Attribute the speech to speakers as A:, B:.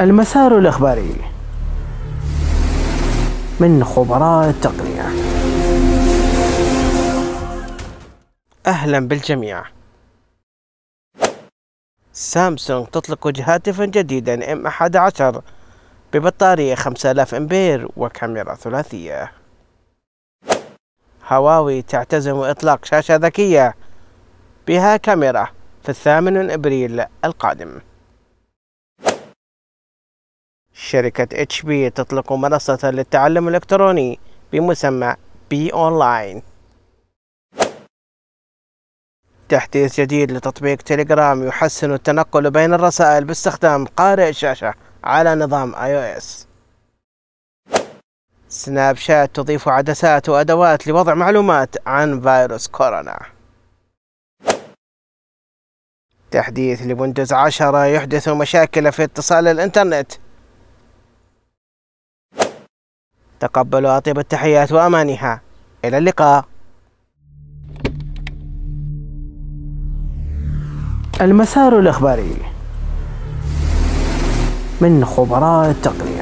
A: المسار الإخباري من خبراء التقنية. أهلا بالجميع. سامسونج تطلق هاتفا جديدا إم 11 ببطارية 5000 أمبير وكاميرا ثلاثية. هواوي تعتزم إطلاق شاشة ذكية. بها كاميرا في الثامن من أبريل القادم. شركة HP تطلق منصة للتعلم الإلكتروني بمسمى Be Online تحديث جديد لتطبيق تليجرام يحسن التنقل بين الرسائل باستخدام قارئ الشاشة على نظام iOS سناب شات تضيف عدسات وأدوات لوضع معلومات عن فيروس كورونا. تحديث لويندوز 10 يحدث مشاكل في اتصال الإنترنت. تقبلوا أطيب التحيات وأمانها. إلى اللقاء. المسار الإخباري. من خبراء التقنية